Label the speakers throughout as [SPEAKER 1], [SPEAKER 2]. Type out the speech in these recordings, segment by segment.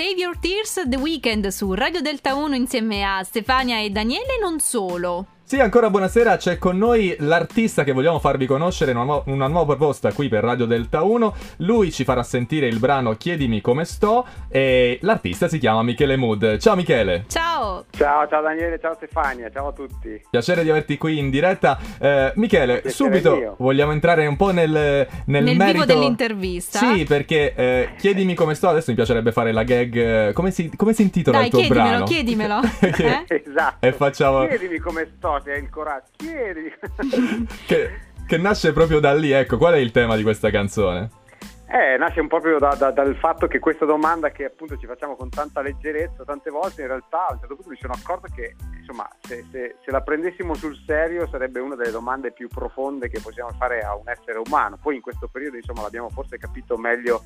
[SPEAKER 1] Save Your Tears The Weekend su Radio Delta 1 insieme a Stefania e Daniele non solo.
[SPEAKER 2] Sì, ancora buonasera, c'è con noi l'artista che vogliamo farvi conoscere, una, nu- una, nuova proposta qui per Radio Delta 1. Lui ci farà sentire il brano Chiedimi come sto e l'artista si chiama Michele Mood. Ciao Michele!
[SPEAKER 1] Ciao!
[SPEAKER 3] Ciao, ciao Daniele, ciao Stefania, ciao a tutti.
[SPEAKER 2] Piacere di averti qui in diretta. Eh, Michele, subito
[SPEAKER 3] mio.
[SPEAKER 2] vogliamo entrare un po' nel, nel,
[SPEAKER 1] nel
[SPEAKER 2] merito...
[SPEAKER 1] vivo dell'intervista.
[SPEAKER 2] Sì, perché eh, Chiedimi come sto, adesso mi piacerebbe fare la gag. Come si, come si intitola
[SPEAKER 1] Dai,
[SPEAKER 2] il tuo
[SPEAKER 1] chiedimelo,
[SPEAKER 2] brano?
[SPEAKER 1] chiedimelo.
[SPEAKER 2] Che-
[SPEAKER 1] Eh?
[SPEAKER 3] Esatto.
[SPEAKER 2] E facciamo-
[SPEAKER 3] Chiedimi come sto, hai il coraggio,
[SPEAKER 2] che, che nasce proprio da lì, ecco, qual è il tema di questa canzone?
[SPEAKER 3] Eh, nasce un po' proprio da- da- dal fatto che questa domanda che appunto ci facciamo con tanta leggerezza tante volte, in realtà a un certo punto mi sono accorto che insomma se, se- se la prendessimo sul serio sarebbe una delle domande più profonde che possiamo fare a un essere umano. Poi in questo periodo insomma l'abbiamo forse capito meglio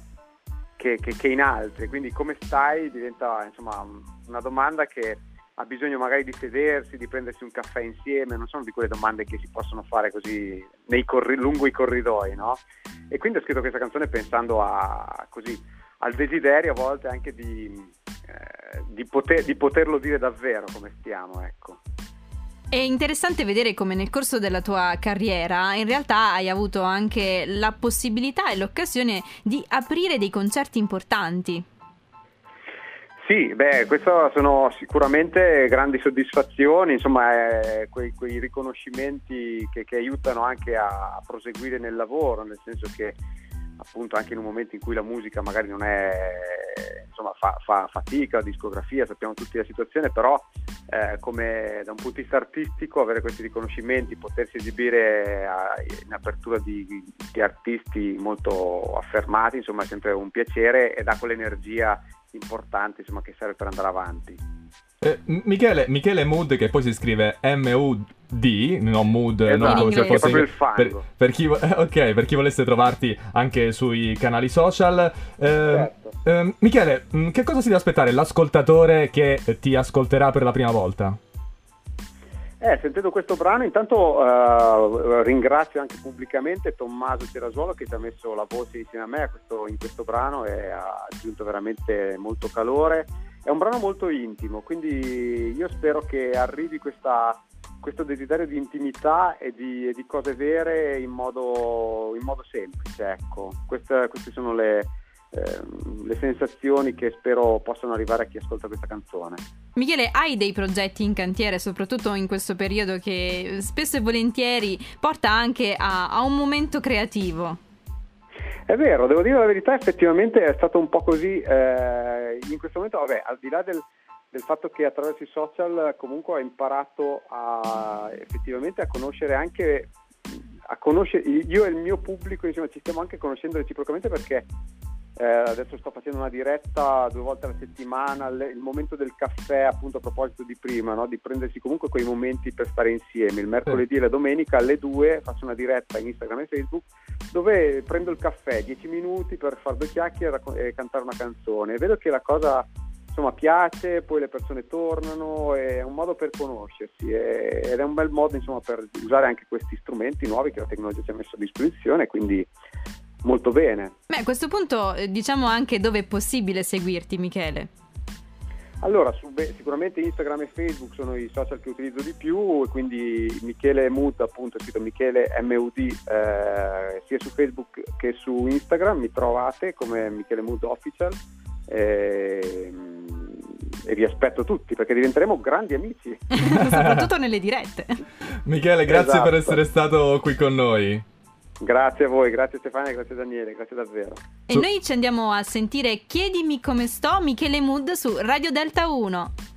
[SPEAKER 3] che, che- che in altri, quindi come stai diventa insomma una domanda che ha bisogno magari di sedersi, di prendersi un caffè insieme, non sono di quelle domande che si possono fare così corri- lungo i corridoi, no? E quindi ho scritto questa canzone pensando a, così, al desiderio a volte anche di, eh, di, poter- di poterlo dire davvero come stiamo, ecco.
[SPEAKER 1] È interessante vedere come nel corso della tua carriera in realtà hai avuto anche la possibilità e l'occasione di aprire dei concerti importanti.
[SPEAKER 3] Sì, beh, queste sono sicuramente grandi soddisfazioni, insomma, eh, quei, quei riconoscimenti che, che aiutano anche a, proseguire nel lavoro, nel senso che appunto anche in un momento in cui la musica magari non è, insomma, fa, fa fatica, la discografia, sappiamo tutti la situazione, però eh, come da un punto di vista artistico avere questi riconoscimenti, potersi esibire a- in apertura di, di artisti molto affermati, insomma è sempre un piacere e dà quell'energia importante insomma, che serve per andare avanti.
[SPEAKER 2] Eh, Michele, Michele Mood, che poi si scrive M-U-D, non Mood,
[SPEAKER 3] Esatto,
[SPEAKER 2] non come se
[SPEAKER 1] in
[SPEAKER 2] fosse
[SPEAKER 3] fango.
[SPEAKER 2] per, per chi, eh, ok, per chi volesse trovarti anche sui canali social. Eh,
[SPEAKER 3] Certo.
[SPEAKER 2] ehm, Michele, mh, che cosa si deve aspettare l'ascoltatore che ti ascolterà per la prima volta?
[SPEAKER 3] Eh, sentendo questo brano, intanto eh, ringrazio anche pubblicamente Tommaso Cerasuolo che ci ha messo la voce insieme a me a questo- in questo brano e ha aggiunto veramente molto calore. È un brano molto intimo, quindi io spero che arrivi questa- questo desiderio di intimità e di, e di cose vere in modo, in modo semplice. Ecco. Queste, queste sono le, ehm, le sensazioni che spero possano arrivare a chi ascolta questa canzone.
[SPEAKER 1] Michele, hai dei progetti in cantiere, soprattutto in questo periodo che spesso e volentieri porta anche a, a un momento creativo.
[SPEAKER 3] È vero, devo dire la verità, effettivamente è stato un po' così. eh, in questo momento, vabbè, al di là del, del fatto che attraverso i social comunque ho imparato a, effettivamente a conoscere anche, a conoscere, io e il mio pubblico, insomma, ci stiamo anche conoscendo reciprocamente perché eh, adesso sto facendo una diretta due volte alla settimana, le- il momento del caffè, appunto a proposito di prima, no? di prendersi comunque quei momenti per stare insieme. Il mercoledì e la domenica alle due faccio una diretta in Instagram e Facebook dove prendo il caffè 10 minuti per fare due chiacchiere e cantare una canzone. Vedo che la cosa insomma piace, poi le persone tornano, è un modo per conoscersi e- ed è un bel modo insomma per usare anche questi strumenti nuovi che la tecnologia ci ha messo a disposizione, quindi molto bene.
[SPEAKER 1] Beh, a questo punto eh, diciamo anche dove è possibile seguirti, Michele.
[SPEAKER 3] Allora, su- beh, sicuramente Instagram e Facebook sono i social che utilizzo di più, e quindi Michele Mood, appunto, scritto Michele MUD, eh, sia su Facebook che su Instagram, mi trovate come Michele Mood Official e, e vi aspetto tutti perché diventeremo grandi amici.
[SPEAKER 1] soprattutto nelle dirette.
[SPEAKER 2] Michele, grazie
[SPEAKER 3] Esatto.
[SPEAKER 2] per essere stato qui con noi.
[SPEAKER 3] Grazie a voi, grazie Stefania, grazie Daniele, grazie davvero.
[SPEAKER 1] E noi ci andiamo a sentire Chiedimi come sto, Michele Mood su Radio Delta 1.